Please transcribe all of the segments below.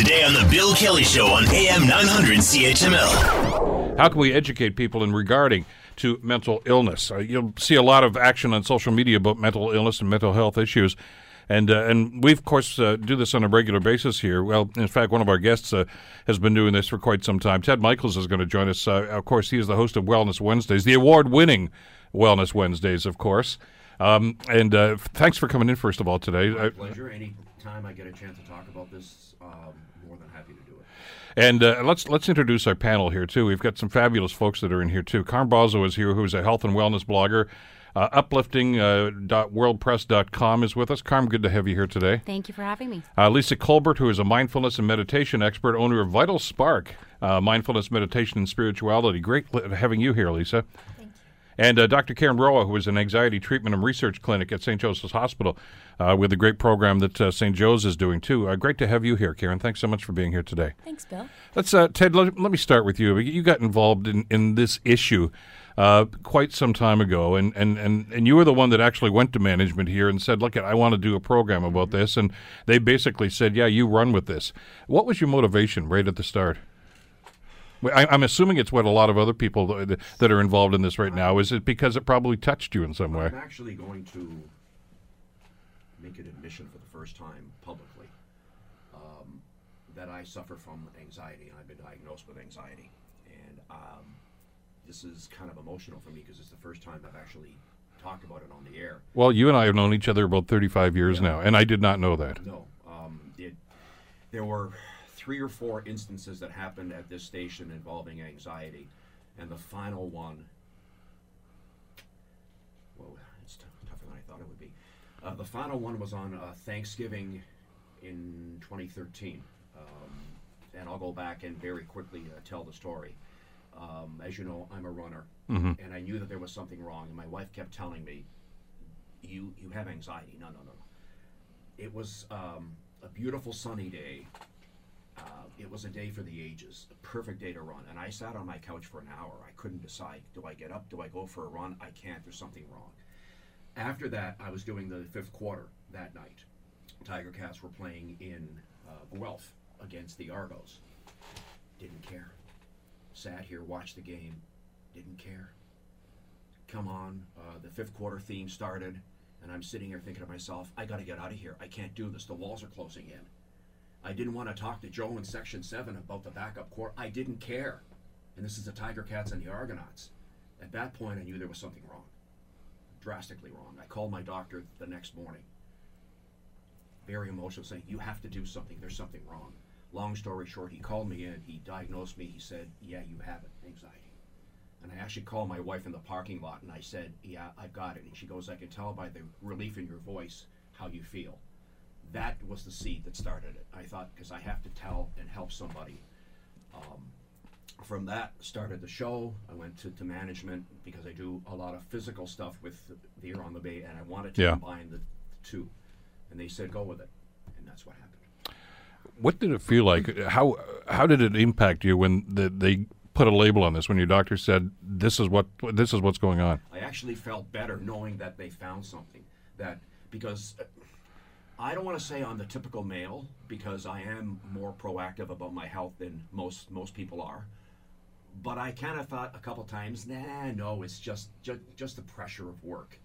Today on The Bill Kelly Show on AM 900 CHML. How can we educate people in regarding to mental illness? Uh, you'll see a lot of action on social media about mental illness and mental health issues. And, uh, and we, of course, uh, do this on a regular basis here. Well, in fact, one of our guests uh, has been doing this for quite some time. Ted Michaels is going to join us. Uh, of course, he is the host of Wellness Wednesdays, the award winning Wellness Wednesdays, of course. Um, and uh, thanks for coming in, first of all, today. My pleasure. Any time I get a chance to talk about this, um, more than happy to do it. And uh, let's let's introduce our panel here too. We've got some fabulous folks that are in here too. Carm Boszo is here, who's a health and wellness blogger. Uh, uplifting.wordpress.com is with us. Carm, good to have you here today. Thank you for having me. Uh, Lisa Colbert, who is a mindfulness and meditation expert, owner of Vital Spark, uh, mindfulness, meditation, and spirituality. Great having you here, Lisa. And uh, Dr. Karen Rowa, who is an anxiety treatment and research clinic at St. Joseph's Hospital, uh, with a great program that uh, St. Joe's is doing too. Uh, great to have you here, Karen. Thanks so much for being here today. Thanks, Bill. Let's, uh, Ted. Let, let, me start with you. You got involved in, in this issue uh, quite some time ago, and, and, and, and you were the one that actually went to management here and said, "Look, I want to do a program about this," and they basically said, "Yeah, you run with this." What was your motivation right at the start? I, am assuming it's what a lot of other people that are involved in this right now. Is it because it probably touched you in some way? I'm actually going to make an admission for the first time publicly um, that I suffer from anxiety, and I've been diagnosed with anxiety. And um, this is kind of emotional for me because it's the first time I've actually talked about it on the air. Well, you and I have known each other about 35 years yeah. now, and I did not know that. No, um, it, there were three or four instances that happened at this station involving anxiety, and the final one. Well, it's tougher than I thought it would be. Uh, the final one was on uh, Thanksgiving in 2013, um, and I'll go back and very quickly uh, tell the story. Um, as you know, I'm a runner, mm-hmm. and I knew that there was something wrong. And my wife kept telling me, "You you have anxiety." No, no, no. It was um, a beautiful sunny day it was a day for the ages, a perfect day to run. And I sat on my couch for an hour. I couldn't decide do I get up? Do I go for a run? I can't. There's something wrong. After that, I was doing the fifth quarter that night. Tiger Cats were playing in uh, Guelph against the Argos. Didn't care. Sat here, watched the game. Didn't care. Come on, uh, the fifth quarter theme started, and I'm sitting here thinking to myself, I got to get out of here. I can't do this. The walls are closing in. I didn't want to talk to Joe in Section 7 about the backup court. I didn't care. And this is the Tiger Cats and the Argonauts. At that point, I knew there was something wrong. Drastically wrong. I called my doctor the next morning. Very emotional, saying, You have to do something. There's something wrong. Long story short, he called me in. He diagnosed me. He said, Yeah, you have it anxiety. And I actually called my wife in the parking lot and I said, Yeah, I've got it. And she goes, I can tell by the relief in your voice how you feel that was the seed that started it. I thought because I have to tell and help somebody. Um, from that started the show. I went to, to management because I do a lot of physical stuff with the Around the Bay, and I wanted to yeah. combine the two. And they said go with it, and that's what happened. What did it feel like? How how did it impact you when the, they put a label on this? When your doctor said this is what this is what's going on? I actually felt better knowing that they found something that because I don't want to say I'm the typical male because I am more proactive about my health than most most people are. But I kind of thought a couple times, nah, no, it's just, just just the pressure of work.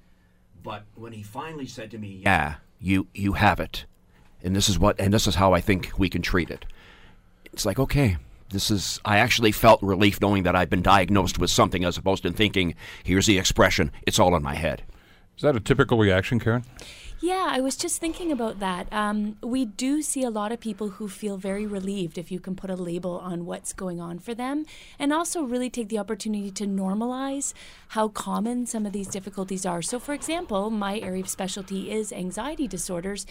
But when he finally said to me, "Yeah, you you have it," and this is what and this is how I think we can treat it. It's like, okay, this is I actually felt relief knowing that I've been diagnosed with something as opposed to thinking, here's the expression, it's all in my head. Is that a typical reaction, Karen? Yeah, I was just thinking about that. Um, we do see a lot of people who feel very relieved if you can put a label on what's going on for them, and also really take the opportunity to normalize how common some of these difficulties are. So, for example, my area of specialty is anxiety disorders,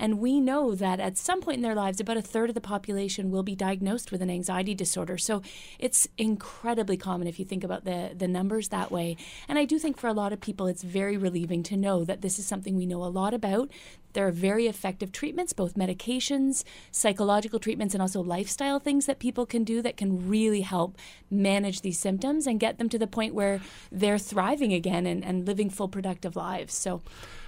and we know that at some point in their lives, about a third of the population will be diagnosed with an anxiety disorder. So, it's incredibly common if you think about the, the numbers that way. And I do think for a lot of people, it's very relieving to know that this is something we know a lot about. There are very effective treatments, both medications, psychological treatments, and also lifestyle things that people can do that can really help manage these symptoms and get them to the point where they're thriving again and, and living full productive lives. So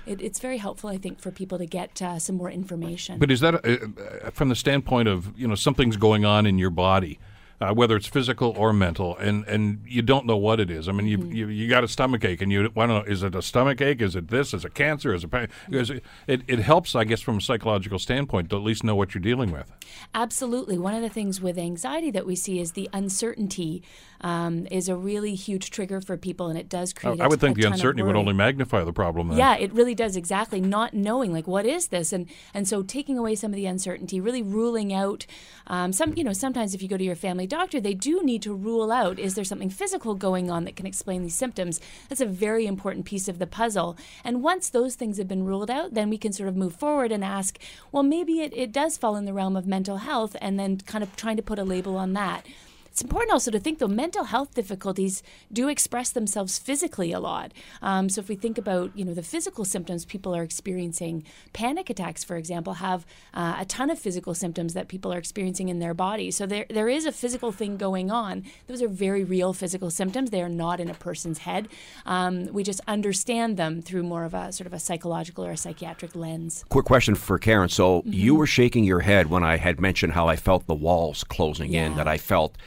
it, it's very helpful, I think, for people to get uh, some more information. But is that uh, uh, from the standpoint of you know something's going on in your body? uh, whether it's physical or mental, and, and you don't know what it is. I mean, you mm-hmm. you, you got a stomach ache, and you want to know is it a stomach ache? Is it this? Is it cancer? Is it pain? Because it, it, it helps, I guess, from a psychological standpoint to at least know what you're dealing with. Absolutely. One of the things with anxiety that we see is the uncertainty um, is a really huge trigger for people, and it does create. I, I would think the uncertainty would only magnify the problem. Then. Yeah, it really does. Exactly, not knowing like what is this, and and so taking away some of the uncertainty, really ruling out um, some. You know, sometimes if you go to your family doctor, they do need to rule out is there something physical going on that can explain these symptoms. That's a very important piece of the puzzle. And once those things have been ruled out, then we can sort of move forward and ask, well, maybe it, it does fall in the realm of mental health, and then kind of trying to put a label on that. It's important also to think, though, mental health difficulties do express themselves physically a lot. Um, so if we think about, you know, the physical symptoms people are experiencing, panic attacks, for example, have uh, a ton of physical symptoms that people are experiencing in their body. So there, there is a physical thing going on. Those are very real physical symptoms. They are not in a person's head. Um, we just understand them through more of a sort of a psychological or a psychiatric lens. Quick question for Karen. So mm-hmm. you were shaking your head when I had mentioned how I felt the walls closing yeah. in, that I felt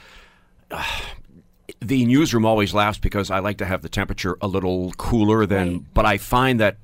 the newsroom always laughs because I like to have the temperature a little cooler than, right. but I find that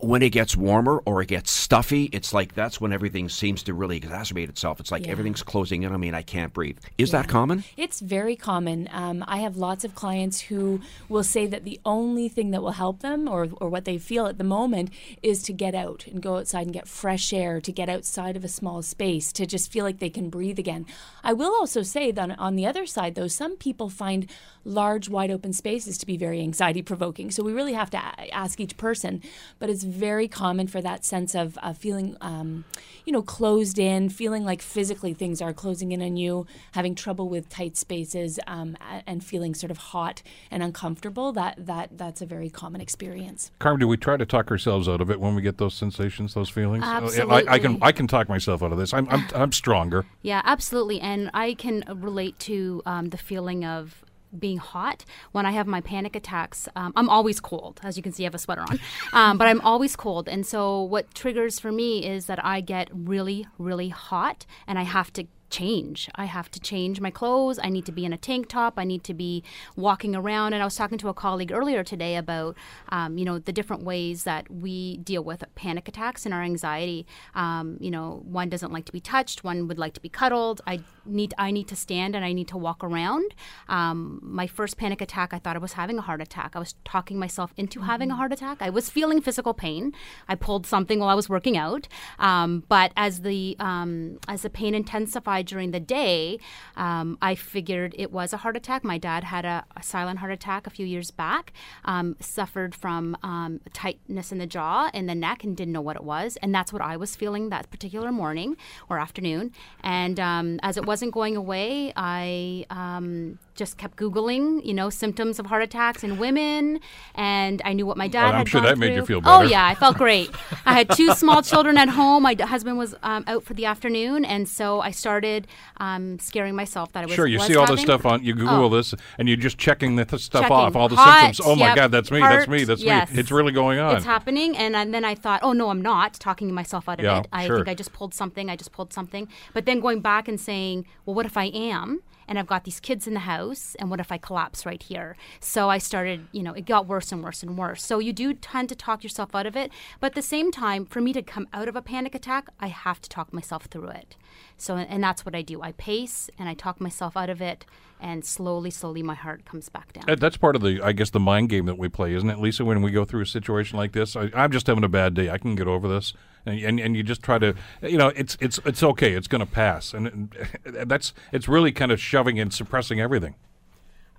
when it gets warmer or it gets stuffy, it's like that's when everything seems to really exacerbate itself. It's like yeah. everything's closing in on me and I can't breathe. Is yeah. that common? It's very common. Um, I have lots of clients who will say that the only thing that will help them or, or what they feel at the moment is to get out and go outside and get fresh air, to get outside of a small space, to just feel like they can breathe again. I will also say that on the other side, though, some people find large, wide open spaces to be very anxiety provoking. So we really have to ask each person. But it's very common for that sense of uh, feeling, um, you know, closed in, feeling like physically things are closing in on you, having trouble with tight spaces, um, and feeling sort of hot and uncomfortable. That that that's a very common experience. Carmen, do we try to talk ourselves out of it when we get those sensations, those feelings? Absolutely. I, I can I can talk myself out of this. I'm I'm, I'm stronger. Yeah, absolutely, and I can relate to um, the feeling of being hot when I have my panic attacks. Um, I'm always cold, as you can see, I have a sweater on, um, but I'm always cold. And so, what triggers for me is that I get really, really hot and I have to change. I have to change my clothes. I need to be in a tank top. I need to be walking around. And I was talking to a colleague earlier today about, um, you know, the different ways that we deal with panic attacks and our anxiety. Um, you know, one doesn't like to be touched. One would like to be cuddled. I need I need to stand and I need to walk around. Um, my first panic attack, I thought I was having a heart attack. I was talking myself into mm-hmm. having a heart attack. I was feeling physical pain. I pulled something while I was working out. Um, but as the um, as the pain intensified during the day, um, I figured it was a heart attack. My dad had a, a silent heart attack a few years back, um, suffered from um, tightness in the jaw and the neck and didn't know what it was. And that's what I was feeling that particular morning or afternoon. And um, as it wasn't going away, I um, just kept Googling, you know, symptoms of heart attacks in women, and I knew what my dad well, I'm had sure that through. made you feel better. Oh yeah, I felt great. I had two small children at home. My husband was um, out for the afternoon, and so I started um, scaring myself that I was. Sure, you was see all this stuff on you Google oh. this, and you're just checking the th- stuff checking. off, all the Hot, symptoms. Oh my. God, that's me. Heart, that's me. That's yes. me. It's really going on. It's happening, and, and then I thought, oh no, I'm not talking myself out of yeah, it. I sure. think I just pulled something. I just pulled something. But then going back and saying, well, what if I am? And I've got these kids in the house, and what if I collapse right here? So I started, you know, it got worse and worse and worse. So you do tend to talk yourself out of it, but at the same time, for me to come out of a panic attack, I have to talk myself through it. So, and that's what I do. I pace and I talk myself out of it, and slowly, slowly, my heart comes back down. That's part of the, I guess, the mind game that we play, isn't it, Lisa? When we go through a situation like this, I, I'm just having a bad day. I can get over this and, and, and you just try to you know it's it's it's okay. It's going to pass. And, and that's it's really kind of shoving and suppressing everything.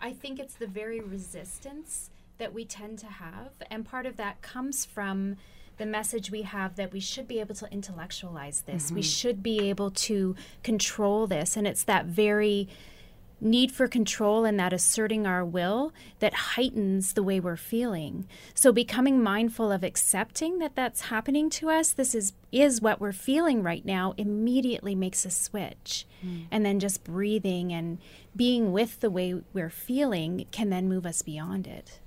I think it's the very resistance that we tend to have. And part of that comes from the message we have that we should be able to intellectualize this. Mm-hmm. we should be able to control this. And it's that very need for control and that asserting our will that heightens the way we're feeling. So becoming mindful of accepting that that's happening to us, this is is what we're feeling right now, immediately makes a switch. Mm. And then just breathing and being with the way we're feeling can then move us beyond it.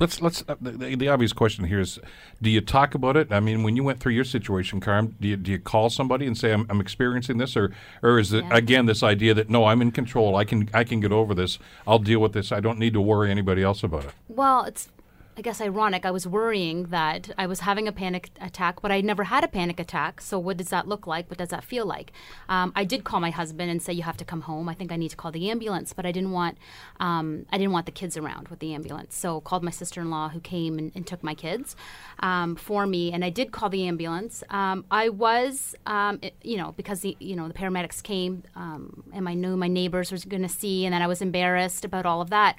Let's let's uh, the, the obvious question here is do you talk about it? I mean when you went through your situation carm do you, do you call somebody and say i'm, I'm experiencing this or or is it Yeah. again this idea that no i'm in control. I can i can get over this. I'll deal with this. I don't need to worry anybody else about it. Well, it's I guess ironic. I was worrying that I was having a panic attack, but I never had a panic attack. So what does that look like? What does that feel like? Um, I did call my husband and say you have to come home. I think I need to call the ambulance, but I didn't want um, I didn't want the kids around with the ambulance. So called my sister in law who came and, and took my kids um, for me, and I did call the ambulance. Um, I was um, it- you know because the you know the paramedics came um, and I knew my neighbors was going to see, and then I was embarrassed about all of that.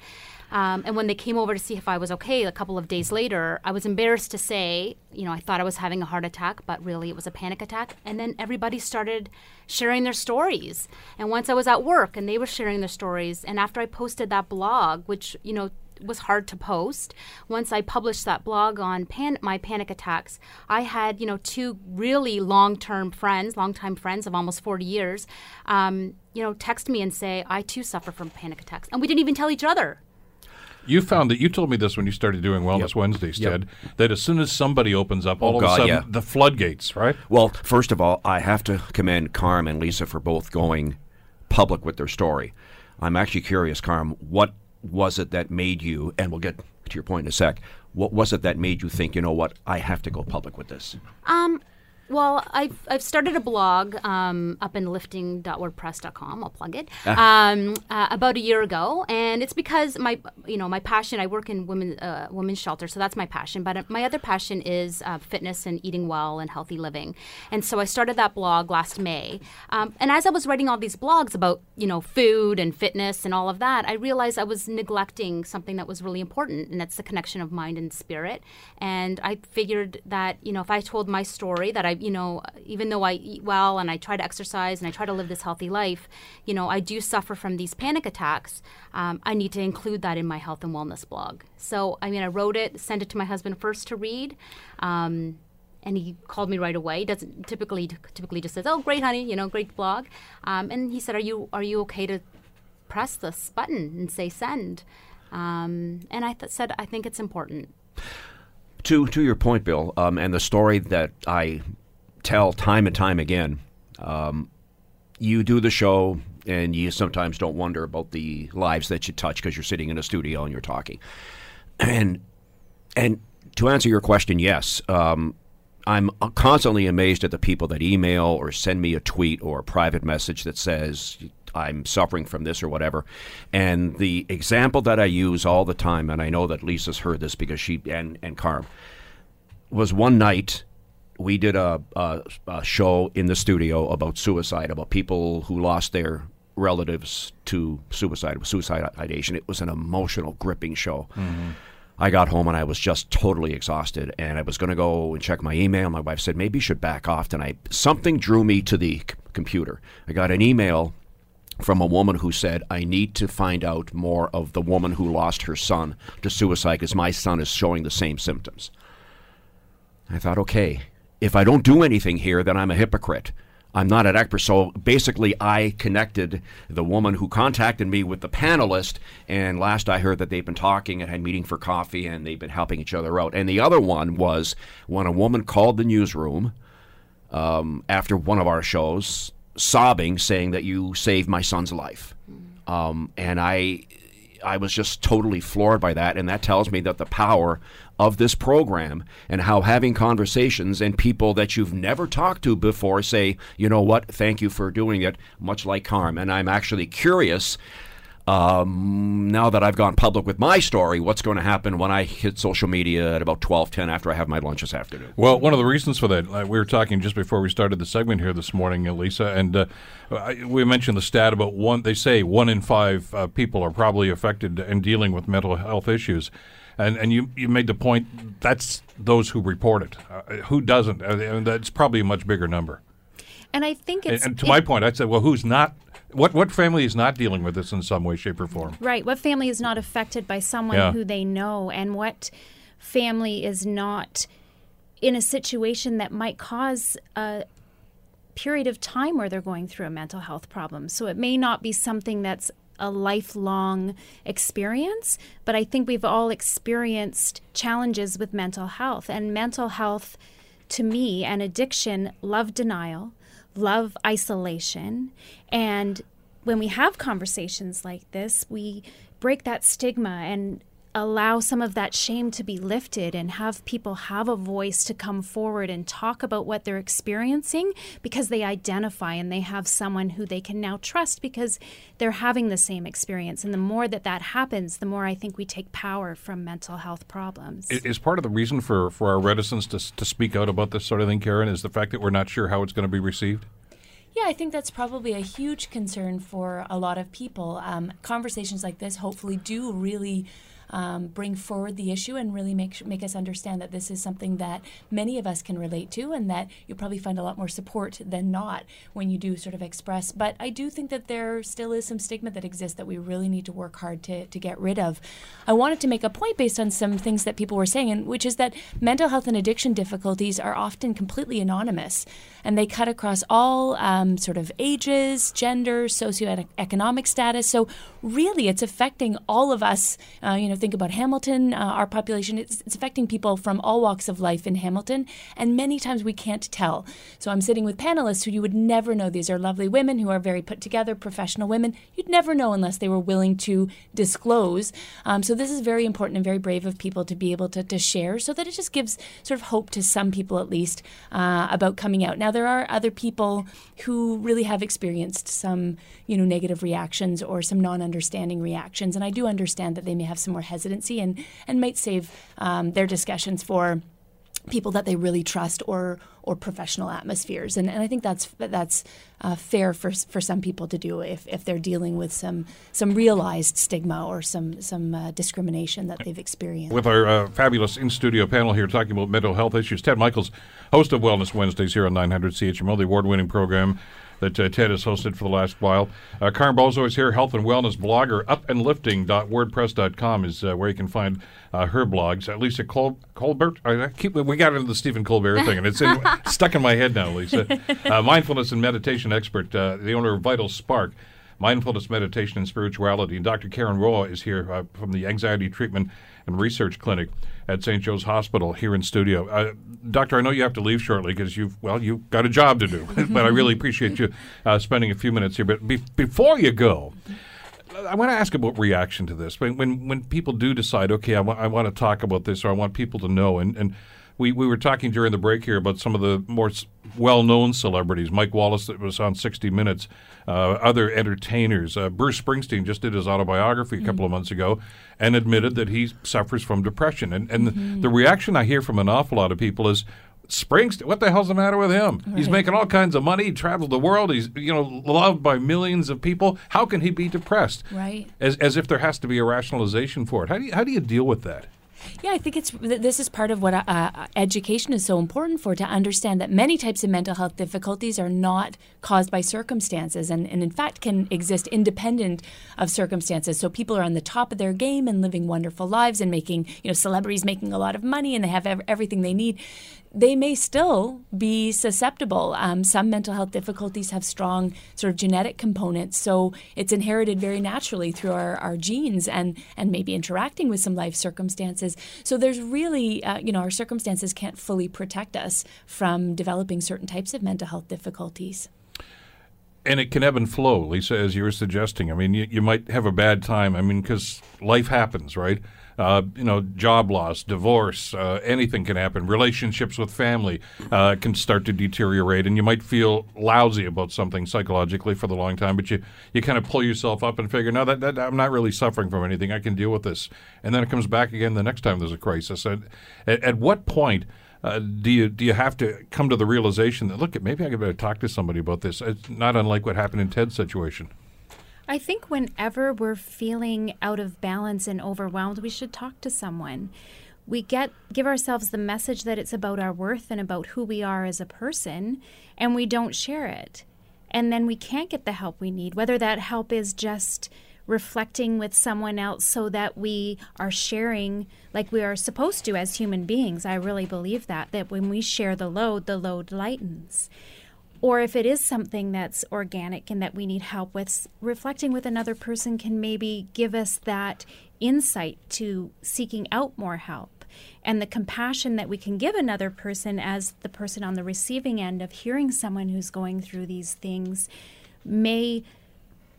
Um, and when they came over to see if I was okay a couple of days later, I was embarrassed to say, you know, I thought I was having a heart attack, but really it was a panic attack. And then everybody started sharing their stories. And once I was at work and they were sharing their stories, and after I posted that blog, which, you know, was hard to post. Once I published that blog on pan- my panic attacks, I had you know two really long-term friends, long-time friends of almost 40 years, um, you know, text me and say I too suffer from panic attacks, and we didn't even tell each other. You found that you told me this when you started doing wellness Yep. wednesdays Yep. ted that as soon as somebody opens up all Oh, of God, a sudden yeah. the floodgates right Well, first of all, I have to commend Carm and Lisa for both going public with their story. I'm actually curious, Carm, what was it that made you, and we'll get to your point in a sec, what was it that made you think, you know what, I have to go public with this? Um, well, I've, I've started a blog um, up in lifting.wordpress.com. I'll plug it. Um, uh, about a year ago, and it's because my you know my passion. I work in women uh, women's shelter, so that's my passion. But uh, my other passion is uh, fitness and eating well and healthy living. And so I started that blog last May. Um, and as I was writing all these blogs about you know food and fitness and all of that, I realized I was neglecting something that was really important, and that's the connection of mind and spirit. And I figured that you know if I told my story that I you know even though I eat well and I try to exercise and I try to live this healthy life, you know I do suffer from these panic attacks. Um, I need to include that in my health and wellness blog. So I mean I wrote it, sent it to my husband first to read. Um, and he called me right away. He doesn't typically typically just says, "Oh, great, honey, you know, great blog." Um, and he said, "Are you are you okay to press this button and say send?" Um, and I th- said, "I think it's important." To, to your point, Bill, um, and the story that I tell time and time again, um, you do the show and you sometimes don't wonder about the lives that you touch because you're sitting in a studio and you're talking. And and to answer your question, yes, um, I'm constantly amazed at the people that email or send me a tweet or a private message that says I'm suffering from this or whatever. And the example that I use all the time, and I know that Lisa's heard this because she and and Carm was one night we did a, a, a show in the studio about suicide, about people who lost their relatives to suicide, suicide ideation. It was an emotional, gripping show. Mm-hmm. I got home and I was just totally exhausted, and I was going to go and check my email. My wife said maybe you should back off tonight. Something drew me to the c- computer. I got an email from a woman who said, I need to find out more of the woman who lost her son to suicide because my son is showing the same symptoms. I thought, okay, if I don't do anything here, then I'm a hypocrite. I'm not an expert. So basically, I connected the woman who contacted me with the panelist, and last I heard that they've been talking and had meeting for coffee, and they've been helping each other out. And the other one was when a woman called the newsroom um, after one of our shows, sobbing, saying that you saved my son's life. Um, and I, I was just totally floored by that, and that tells me that the power of this program and how having conversations and people that you've never talked to before say, you know what, thank you for doing it, much like Carm. And I'm actually curious. Um, now that I've gone public with my story, what's going to happen when I hit social media at about twelve ten after I have my lunch this afternoon? Well, one of the reasons for that, we were talking just before we started the segment here this morning, Lisa, and uh, I, we mentioned the stat about one. They say one in five uh, people are probably affected and dealing with mental health issues, and and you you made the point that's those who report it. Uh, who doesn't? Uh, and that's probably a much bigger number. And I think And, and to it- my point, I said, well, who's not? What what family is not dealing with this in some way, shape, or form? Right. What family is not affected by someone Yeah. who they know, and what family is not in a situation that might cause a period of time where they're going through a mental health problem? So it may not be something that's a lifelong experience, but I think we've all experienced challenges with mental health. And mental health, to me, and addiction love denial, love isolation. And when we have conversations like this, we break that stigma and allow some of that shame to be lifted and have people have a voice to come forward and talk about what they're experiencing because they identify and they have someone who they can now trust because they're having the same experience. And the more that that happens, the more I think we take power from mental health problems. Is part of the reason for, for our reticence to, to speak out about this sort of thing, Karen, is the fact that we're not sure how it's going to be received? Yeah, I think that's probably a huge concern for a lot of people. Um, conversations like this hopefully do really um, bring forward the issue and really make make us understand that this is something that many of us can relate to, and that you'll probably find a lot more support than not when you do sort of express. But I do think that there still is some stigma that exists that we really need to work hard to to get rid of. I wanted to make a point based on some things that people were saying, and which is that mental health and addiction difficulties are often completely anonymous, and they cut across all um, sort of ages, gender, socioeconomic status. So really, it's affecting all of us. Uh, you know know, think about Hamilton, uh, our population, it's, it's affecting people from all walks of life in Hamilton, and many times we can't tell. So I'm sitting with panelists who you would never know. These are lovely women who are very put together, professional women. You'd never know unless they were willing to disclose. Um, so this is very important and very brave of people to be able to, to share so that it just gives sort of hope to some people at least uh, about coming out. Now, there are other people who really have experienced some, you know, negative reactions or some non-understanding reactions, and I do understand that they may have some more hesitancy and, and might save um, their discussions for people that they really trust or or professional atmospheres and, and I think that's that's uh, fair for for some people to do if, if they're dealing with some some realized stigma or some some uh, discrimination that they've experienced. With our uh, fabulous in studio panel here talking about mental health issues, Ted Michaels, host of Wellness Wednesdays here on 900 CHML, the award winning program that uh, Ted has hosted for the last while. Uh, Karen Bozo is here, health and wellness blogger. Upandlifting.wordpress.com is uh, where you can find uh, her blogs. Uh, Lisa Col- Colbert, I keep we got into the Stephen Colbert thing, and it's in, stuck in my head now. Lisa, uh, mindfulness and meditation expert, uh, the owner of Vital Spark mindfulness, meditation, and spirituality. And Dr. Karen Rowa is here uh, from the Anxiety Treatment and Research Clinic at St. Joe's Hospital here in studio. Uh, doctor, I know you have to leave shortly because you've well, you've got a job to do. but I really appreciate you uh, spending a few minutes here. But be- before you go. I want to ask about reaction to this. When when, when people do decide, okay, I, I want to talk about this, or I want people to know, and, and we, we were talking during the break here about some of the more well known celebrities. Mike Wallace, that was on 60 Minutes, uh, other entertainers. Uh, Bruce Springsteen just did his autobiography a couple mm-hmm. of months ago and admitted that he suffers from depression. And, and mm-hmm. the, the reaction I hear from an awful lot of people is, Springsteen, what the hell's the matter with him? Right. He's making all kinds of money. He traveled the world. He's you know loved by millions of people. How can he be depressed? Right. As as if there has to be a rationalization for it. How do you, how do you deal with that? Yeah, I think it's this is part of what uh, uh, education is so important for to understand that many types of mental health difficulties are not caused by circumstances and, and in fact can exist independent of circumstances. So people are on the top of their game and living wonderful lives and making, you know, celebrities making a lot of money and they have ev- everything they need they may still be susceptible. Um, some mental health difficulties have strong sort of genetic components, so it's inherited very naturally through our, our genes and and maybe interacting with some life circumstances. So there's really, uh, you know, our circumstances can't fully protect us from developing certain types of mental health difficulties. And it can ebb and flow, Lisa, as you were suggesting. I mean, you, you might have a bad time. I mean, because life happens, right? Uh, you know, job loss, divorce, uh, anything can happen. Relationships with family uh, can start to deteriorate, and you might feel lousy about something psychologically for the long time. But you, you kind of pull yourself up and figure, no, that, that I'm not really suffering from anything. I can deal with this, and then it comes back again the next time there's a crisis. At, at, at what point? Uh, do you do you have to come to the realization that look, maybe I could better talk to somebody about this? It's not unlike what happened in Ted's situation. I think whenever we're feeling out of balance and overwhelmed, we should talk to someone. We get give ourselves the message that it's about our worth and about who we are as a person, and we don't share it. And then we can't get the help we need, whether that help is just reflecting with someone else so that we are sharing like we are supposed to as human beings. I really believe that that when we share the load, the load lightens or if it is something that's organic and that we need help with, reflecting with another person can maybe give us that insight to seeking out more help. And the compassion that we can give another person as the person on the receiving end of hearing someone who's going through these things may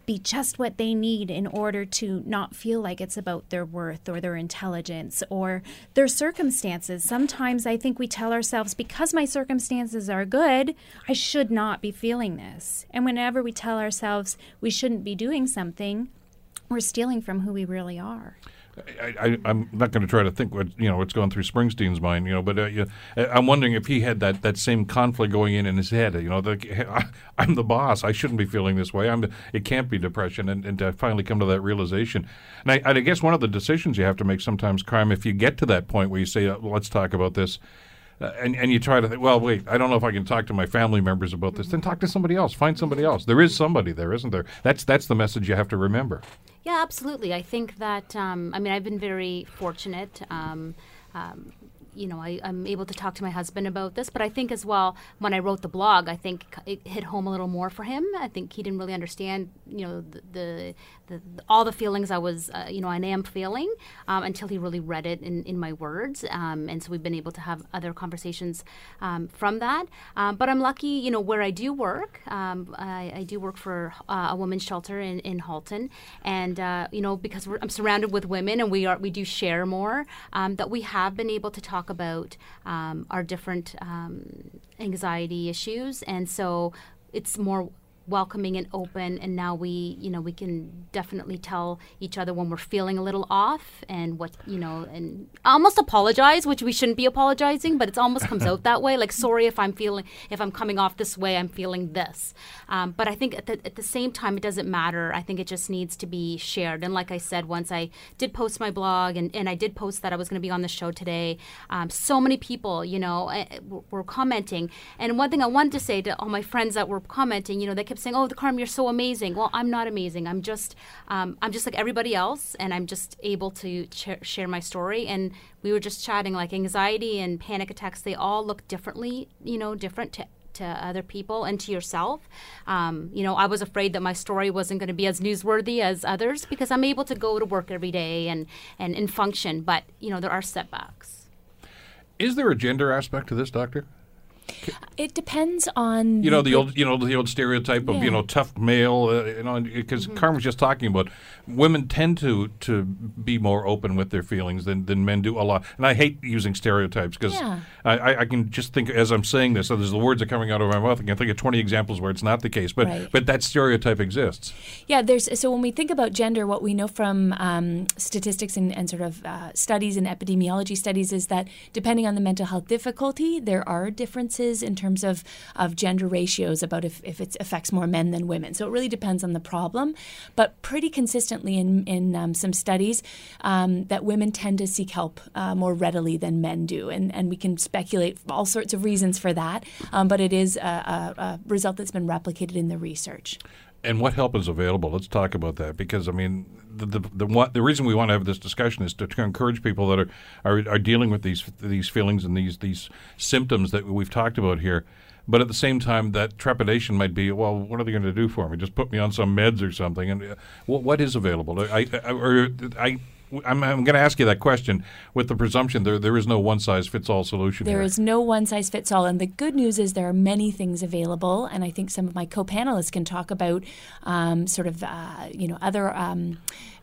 be just what they need in order to not feel like it's about their worth or their intelligence or their circumstances. Sometimes I think we tell ourselves, because my circumstances are good, I should not be feeling this. And whenever we tell ourselves we shouldn't be doing something, we're stealing from who we really are. I, am not going to try to think what you know what's going through Springsteen's mind, you know, but uh, you, I'm wondering if he had that, that same conflict going in in his head. You know, the, I'm the boss. I shouldn't be feeling this way. I'm. It can't be depression, and, and to finally come to that realization. And I, I, guess one of the decisions you have to make sometimes, Carm, if you get to that point where you say, uh, "Let's talk about this." Uh, and and you try to think, well, wait, I don't know if I can talk to my family members about this. Then talk to somebody else. Find somebody else. There is somebody there, isn't there? That's that's the message you have to remember. Yeah, absolutely. I think that um, I mean I've been very fortunate. Um, um, you know, I, am able to talk to my husband about this. But I think as well, when I wrote the blog, I think it hit home a little more for him. I think he didn't really understand, you know, the, the the, all the feelings I was, uh, you know, I am feeling um, until he really read it in, in my words. Um, and so we've been able to have other conversations um, from that. Um, but I'm lucky, you know, where I do work. Um, I, I, do work for uh, a women's shelter in, in Halton. And, uh, you know, because I'm surrounded with women and we are we do share more, um, that we have been able to talk about um, our different um, anxiety issues. And so it's more welcoming and open and now we you know we can definitely tell each other when we're feeling a little off and what you know and almost apologize which we shouldn't be apologizing but it almost comes out that way. Like sorry if i'm feeling if i'm coming off this way i'm feeling this. Um, but i think at the, at the same time it doesn't matter. I think it just needs to be shared. And like i said once i did post my blog and, and i did post that i was going to be on the show today um, so many people you know eh, eh, were commenting. And one thing i wanted to say to all my friends that were commenting you know they kept kept saying, "Oh, the Carm, you're so amazing." Well, I'm not amazing. I'm just, um, I'm just like everybody else, and I'm just able to ch- share my story. And we were just chatting, like anxiety and panic attacks. They all look differently, you know, different to to other people and to yourself. Um, you know, I was afraid that my story wasn't going to be as newsworthy as others because I'm able to go to work every day and, and, and function, but, you know, there are setbacks. Is there a gender aspect to this, Doctor? It depends on you know the, the old you know the old stereotype of yeah. you know tough male uh, you know because mm-hmm. Carmen was just talking about women tend to to be more open with their feelings than, than men do a lot and I hate using stereotypes because yeah. I, I can just think as I'm saying this so as the words are coming out of my mouth I can think of 20 examples where it's not the case but right. but that stereotype exists yeah there's so when we think about gender what we know from um, statistics and, and, sort of uh, studies and epidemiology studies is that depending on the mental health difficulty there are differences differences in terms of, of gender ratios about if, if it affects more men than women. So it really depends on the problem. But pretty consistently in, in um, some studies, um, that women tend to seek help uh, more readily than men do. And, and we can speculate all sorts of reasons for that. Um, but it is a, a, a result that's been replicated in the research. And what help is available? Let's talk about that because I mean, the the the, the reason we want to have this discussion is to, to encourage people that are, are, are dealing with these these feelings and these these symptoms that we've talked about here. But at the same time, that trepidation might be, well, what are they going to do for me? Just put me on some meds or something? And uh, what, what is available? I, I, or I I'm, I'm going to ask you that question with the presumption there there is no one size fits all solution. There here. is no one size fits all, and the good news is there are many things available, and I think some of my co-panelists can talk about um, sort of uh, you know other. Um,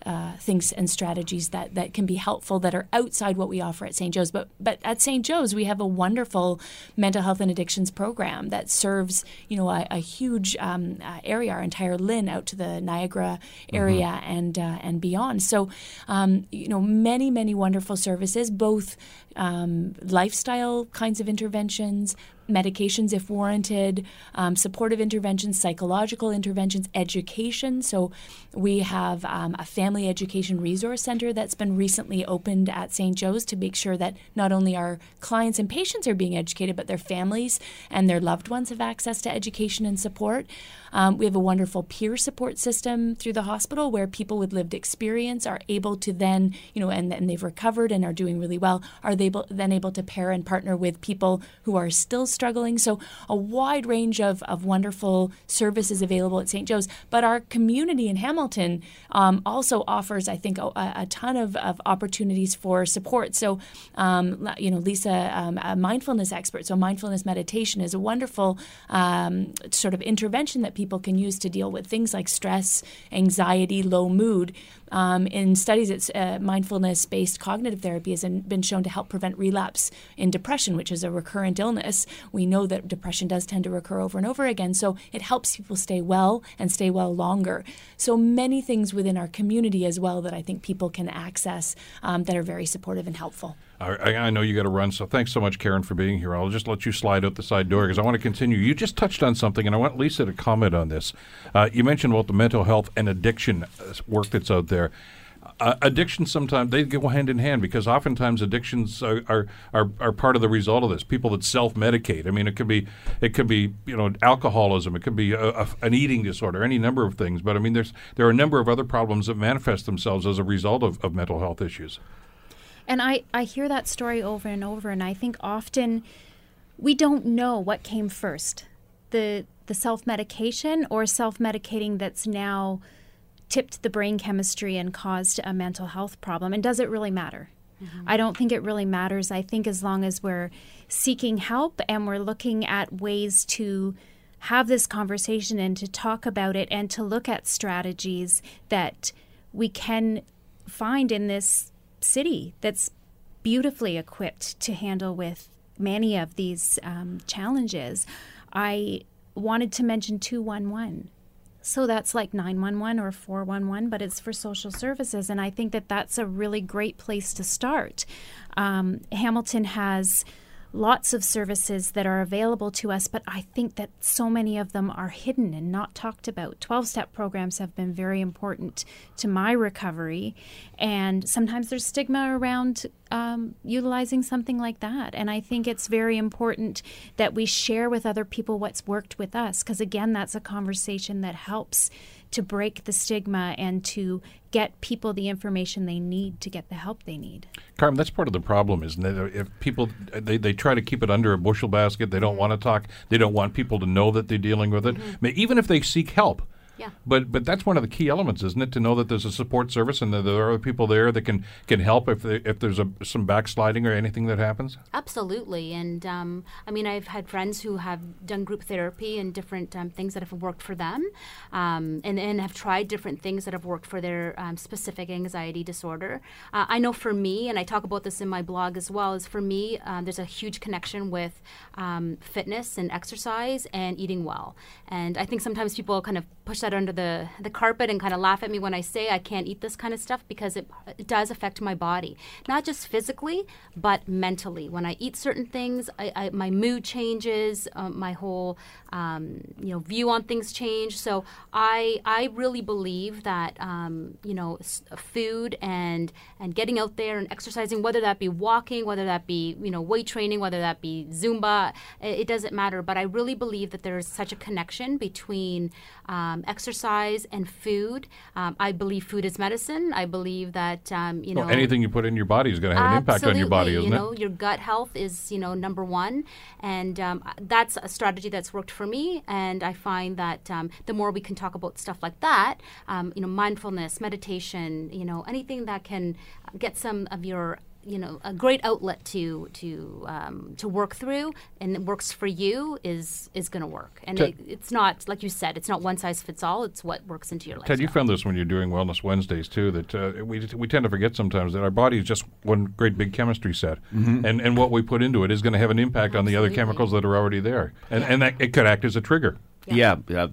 uh, things and strategies that, that can be helpful that are outside what we offer at St. Joe's. But but at St. Joe's, we have a wonderful mental health and addictions program that serves you know a, a huge um, uh, area, our entire LHIN out to the Niagara area mm-hmm. and uh, and beyond. So um, you know many many wonderful services, both um, lifestyle kinds of interventions, medications if warranted, um, supportive interventions, psychological interventions, education. So we have um, a family education resource center that's been recently opened at St. Joe's to make sure that not only our clients and patients are being educated, but their families and their loved ones have access to education and support. Um, we have a wonderful peer support system through the hospital where people with lived experience are able to then, you know, and, and they've recovered and are doing really well, are they able, then able to pair and partner with people who are still struggling. So, a wide range of, of wonderful services available at St. Joe's. But our community in Hamilton um, also offers, I think, a, a ton of, of opportunities for support. So, um, you know, Lisa, um, a mindfulness expert, so mindfulness meditation is a wonderful um, sort of intervention that people can use to deal with things like stress, anxiety, low mood. Um, in studies, it's uh, mindfulness-based cognitive therapy has been shown to help prevent relapse in depression, which is a recurrent illness. We know that depression does tend to recur over and over again, so it helps people stay well and stay well longer. So many things within our community as well that I think people can access um, that are very supportive and helpful. I, I know you got to run, so thanks so much, Karen, for being here. I'll just let you slide out the side door because I want to continue. You just touched on something, and I want Lisa to comment on this. Uh, you mentioned about the mental health and addiction uh, work that's out there. Uh, addiction sometimes they go hand in hand because oftentimes addictions are, are, are, are, part of the result of this. People that self medicate. I mean, it could be it could be you know alcoholism. It could be a, a, an eating disorder. Any number of things. But I mean, there's there are a number of other problems that manifest themselves as a result of, of mental health issues. And I, I hear that story over and over, and I think often we don't know what came first the, the self medication or self medicating that's now tipped the brain chemistry and caused a mental health problem. And does it really matter? Mm-hmm. I don't think it really matters. I think as long as we're seeking help and we're looking at ways to have this conversation and to talk about it and to look at strategies that we can find in this city that's beautifully equipped to handle with many of these um, challenges. I wanted to mention 211. So that's like 911 or 411, but it's for social services. And I think that that's a really great place to start. Um, Hamilton has lots of services that are available to us, but I think that so many of them are hidden and not talked about. 12 step programs have been very important to my recovery, and sometimes there's stigma around um, utilizing something like that. And I think it's very important that we share with other people what's worked with us, because again, that's a conversation that helps to break the stigma and to get people the information they need to get the help they need. Carmen, that's part of the problem, isn't it? If people they, they try to keep it under a bushel basket, they don't mm-hmm. want to talk. They don't want people to know that they're dealing with it. Mm-hmm. Even if they seek help, yeah. But but that's one of the key elements, isn't it? To know that there's a support service and that there are people there that can can help if they, if there's a, some backsliding or anything that happens. Absolutely, and um, I mean I've had friends who have done group therapy and different um, things that have worked for them, um, and and have tried different things that have worked for their um, specific anxiety disorder. Uh, I know for me, and I talk about this in my blog as well, is for me um, there's a huge connection with um, fitness and exercise and eating well, and I think sometimes people kind of push that under the, the carpet and kind of laugh at me when I say I can't eat this kind of stuff because it, it does affect my body, not just physically, but mentally. When I eat certain things, I, I, my mood changes, um, my whole um, you know view on things change. So I I really believe that um, you know food and and getting out there and exercising, whether that be walking, whether that be you know weight training, whether that be Zumba, it, it doesn't matter. But I really believe that there is such a connection between um, exercise and food. Um, I believe food is medicine. I believe that um, you know well, anything you put in your body is going to have an impact on your body, isn't you know, it? Your gut health is you know number one, and um, that's a strategy that's worked for me. And I find that um, the more we can talk about stuff like that, um, you know, mindfulness, meditation, you know, anything that can get some of your you know a great outlet to to um, to work through and it works for you is is going to work and Ted, it, it's not like you said it's not one size fits all it's what works into your life Ted you found this when you're doing wellness Wednesdays too that uh, we we tend to forget sometimes that our body is just one great big chemistry set mm-hmm. and and what we put into it is going to have an impact Absolutely. on the other chemicals that are already there and yeah. and that, it could act as a trigger yeah, yeah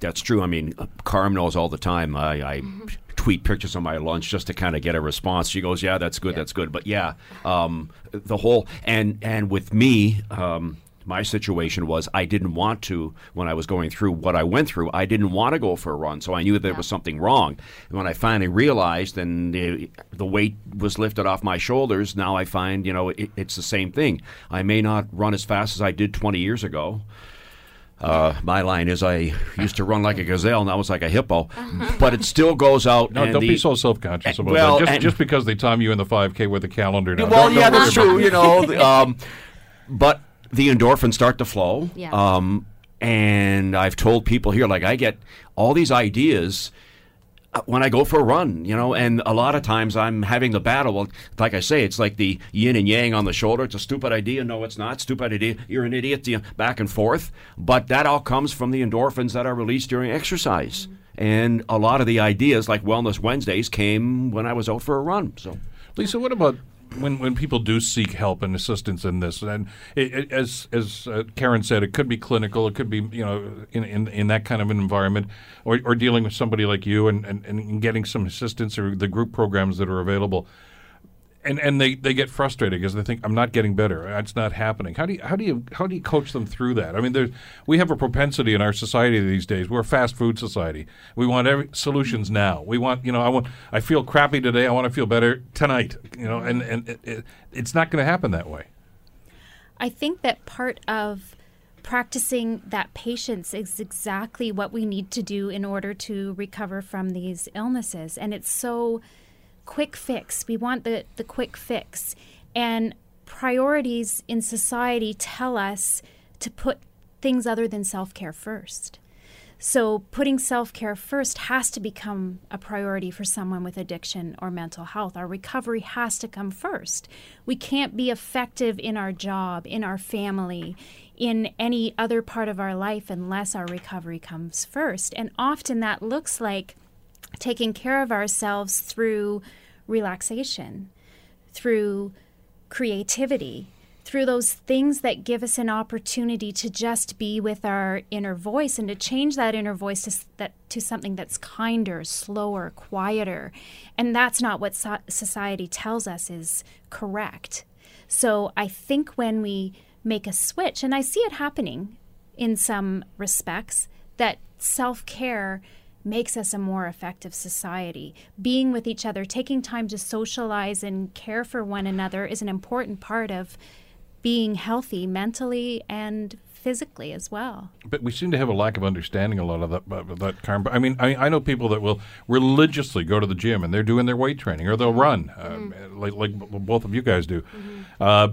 that's true. I mean, Carm knows all the time. I, I mm-hmm tweet pictures of my lunch just to kind of get a response. She goes, "Yeah, that's good, yeah. that's good." But yeah, um, the whole and and with me. Um, my situation was I didn't want to when I was going through what I went through. I didn't want to go for a run, so I knew there yeah. was something wrong. And when I finally realized, and the, the, weight was lifted off my shoulders, now I find you know it, it's the same thing. I may not run as fast as I did 20 years ago, uh, my line is I used to run like a gazelle, and I was like a hippo, but it still goes out. No, don't the, be so self conscious about well, that. Just, just, because they time you in the 5K with a calendar. Now. Well, don't, yeah, don't that's true. You know, um, but the endorphins start to flow. Yeah. Um, and I've told people here, like, I get all these ideas uh, Uh, when I go for a run, you know, and a lot of times I'm having the battle. Well, like I say, it's like the yin and yang on the shoulder. It's a stupid idea. No, it's not. Stupid idea. You're an idiot. Back and forth. But that all comes from the endorphins that are released during exercise. And a lot of the ideas, like Wellness Wednesdays, came when I was out for a run. So. Lisa, what about when when people do seek help and assistance in this? And it, it, as as uh, Karen said, it could be clinical, it could be you know in in, in that kind of an environment, or, or dealing with somebody like you and, and, and getting some assistance or the group programs that are available. And, and they, they get frustrated because they think I'm not getting better. It's not happening. How do you how do you how do you coach them through that? I mean, there's we have a propensity in our society these days. We're a fast food society. We want every solutions now. We want you know I want I feel crappy today. I want to feel better tonight. You know, and and it, it, it's not going to happen that way. I think that part of practicing that patience is exactly what we need to do in order to recover from these illnesses. And it's so quick fix. We want the, the quick fix. And priorities in society tell us to put things other than self care first. So, putting self care first has to become a priority for someone with addiction or mental health. Our recovery has to come first. We can't be effective in our job, in our family, in any other part of our life unless our recovery comes first. And often that looks like taking care of ourselves through relaxation, through creativity, through those things that give us an opportunity to just be with our inner voice and to change that inner voice to, that, to something that's kinder, slower, quieter. And that's not what so- society tells us is correct. So I think when we make a switch, and I see it happening in some respects, that self care makes us a more effective society. Being with each other, taking time to socialize and care for one another is an important part of being healthy mentally and physically as well. But we seem to have a lack of understanding a lot of that. Of that karma. I mean, I, I know people that will religiously go to the gym and they're doing their weight training, or they'll run, uh, like like both of you guys do. Uh,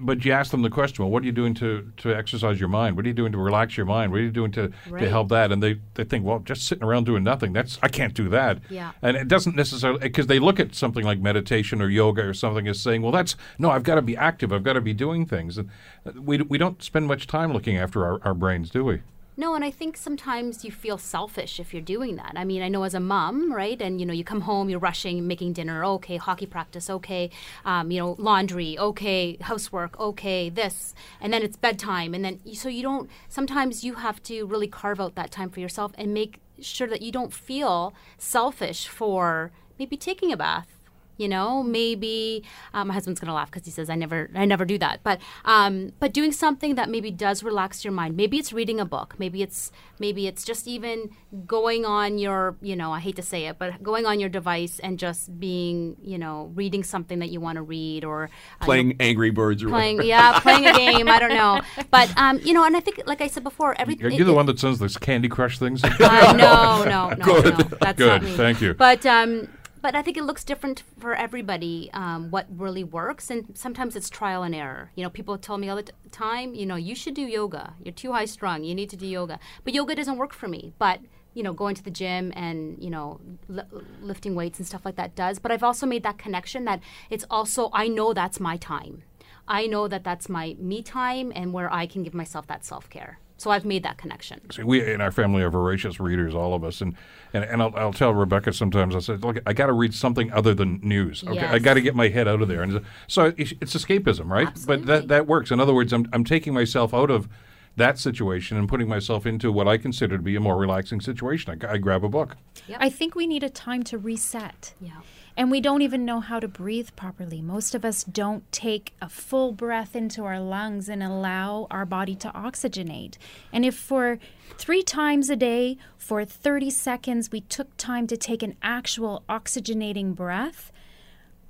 but you ask them the question, well, what are you doing to, to exercise your mind? What are you doing to relax your mind? What are you doing to, to help that? And they, they think, well, just sitting around doing nothing, that's I can't do that. Yeah. And it doesn't necessarily because they look at something like meditation or yoga or something as saying, well, that's no, I've got to be active, I've got to be doing things, and we we don't spend much time looking after our, our brains, do we? No, and I think sometimes you feel selfish if you're doing that. I mean, I know as a mom, right? And you know, you come home, you're rushing, making dinner, okay, hockey practice, okay, um, you know, laundry, okay, housework, okay, this, and then it's bedtime, and then so you don't. Sometimes you have to really carve out that time for yourself and make sure that you don't feel selfish for maybe taking a bath you know maybe um, my husband's gonna laugh because he says i never i never do that but um, but doing something that maybe does relax your mind maybe it's reading a book maybe it's maybe it's just even going on your you know i hate to say it but going on your device and just being you know reading something that you want to read or uh, Playing Angry Birds or playing yeah playing a game i don't know but um, you know and i think like i said before everything Are you the one that sends those Candy Crush things? uh, no, no, no, no. That's Good, not me. thank you. But um, but I think it looks different for everybody. Um, what really works, and sometimes it's trial and error. You know, people tell me all the t- time, you know, you should do yoga. You're too high strung. You need to do yoga. But yoga doesn't work for me. But you know, going to the gym and you know, li- lifting weights and stuff like that does. But I've also made that connection that it's also I know that's my time. I know that that's my me time and where I can give myself that self care. So I've made that connection. See, we in our family are voracious readers, all of us, and and, and I'll, I'll tell Rebecca sometimes. I said, look, I got to read something other than news. Okay, I got to get my head out of there, and so it's, it's escapism, right? But that that works. In other words, I'm I'm taking myself out of that situation and putting myself into what I consider to be a more relaxing situation. I grab a book. I think we need a time to reset. Yeah. And we don't even know how to breathe properly. Most of us don't take a full breath into our lungs and allow our body to oxygenate. And if for three times a day, for 30 seconds, we took time to take an actual oxygenating breath,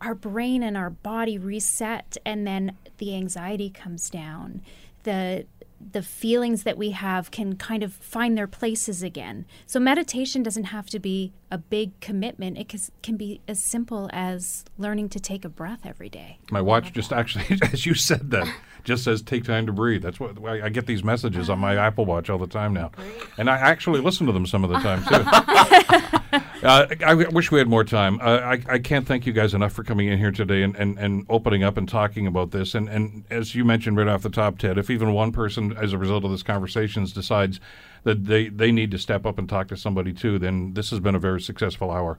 our brain and our body reset, and then the anxiety comes down. The the feelings that we have can kind of find their places again. So meditation doesn't have to be a big commitment. It can, can be as simple as learning to take a breath every day. My watch just actually, as you said that, just says take time to breathe. That's what I, I get these messages on my Apple Watch all the time now, and I actually listen to them some of the time too. uh, I wish we had more time. Uh, I, I can't thank you guys enough for coming in here today and, and, and opening up and talking about this. And, and as you mentioned right off the top, Ted, if even one person, as a result of this conversations, decides that they, they need to step up and talk to somebody too, then this has been a very successful hour.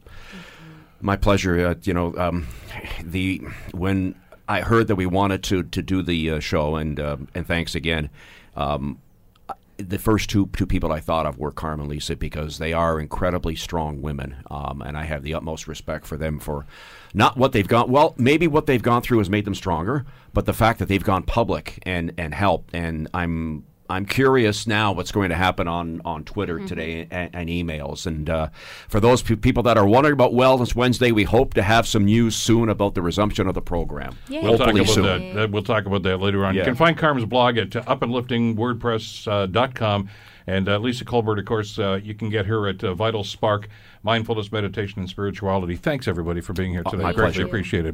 My pleasure. Uh, you know, um, the when I heard that we wanted to to do the uh, show, and uh, and thanks again. Um, the first two two people I thought of were Carmen Lisa because they are incredibly strong women, um, and I have the utmost respect for them for not what they've gone. Well, maybe what they've gone through has made them stronger, but the fact that they've gone public and and helped, and I'm I'm curious now what's going to happen on, on Twitter mm-hmm. today and, and, emails. And uh, for those p- people that are wondering about Wellness Wednesday, we hope to have some news soon about the resumption of the program. Yay. We'll talk about that. that. We'll talk about that later on. Yeah. You can find Carmen's blog at uh, uplifting.wordpress.com. Uh, and uh, Lisa Colbert, of course, uh, you can get her at uh, Vital Spark, Mindfulness, Meditation, and Spirituality. Thanks, everybody, for being here today. Oh, my Greatly pleasure. appreciate it.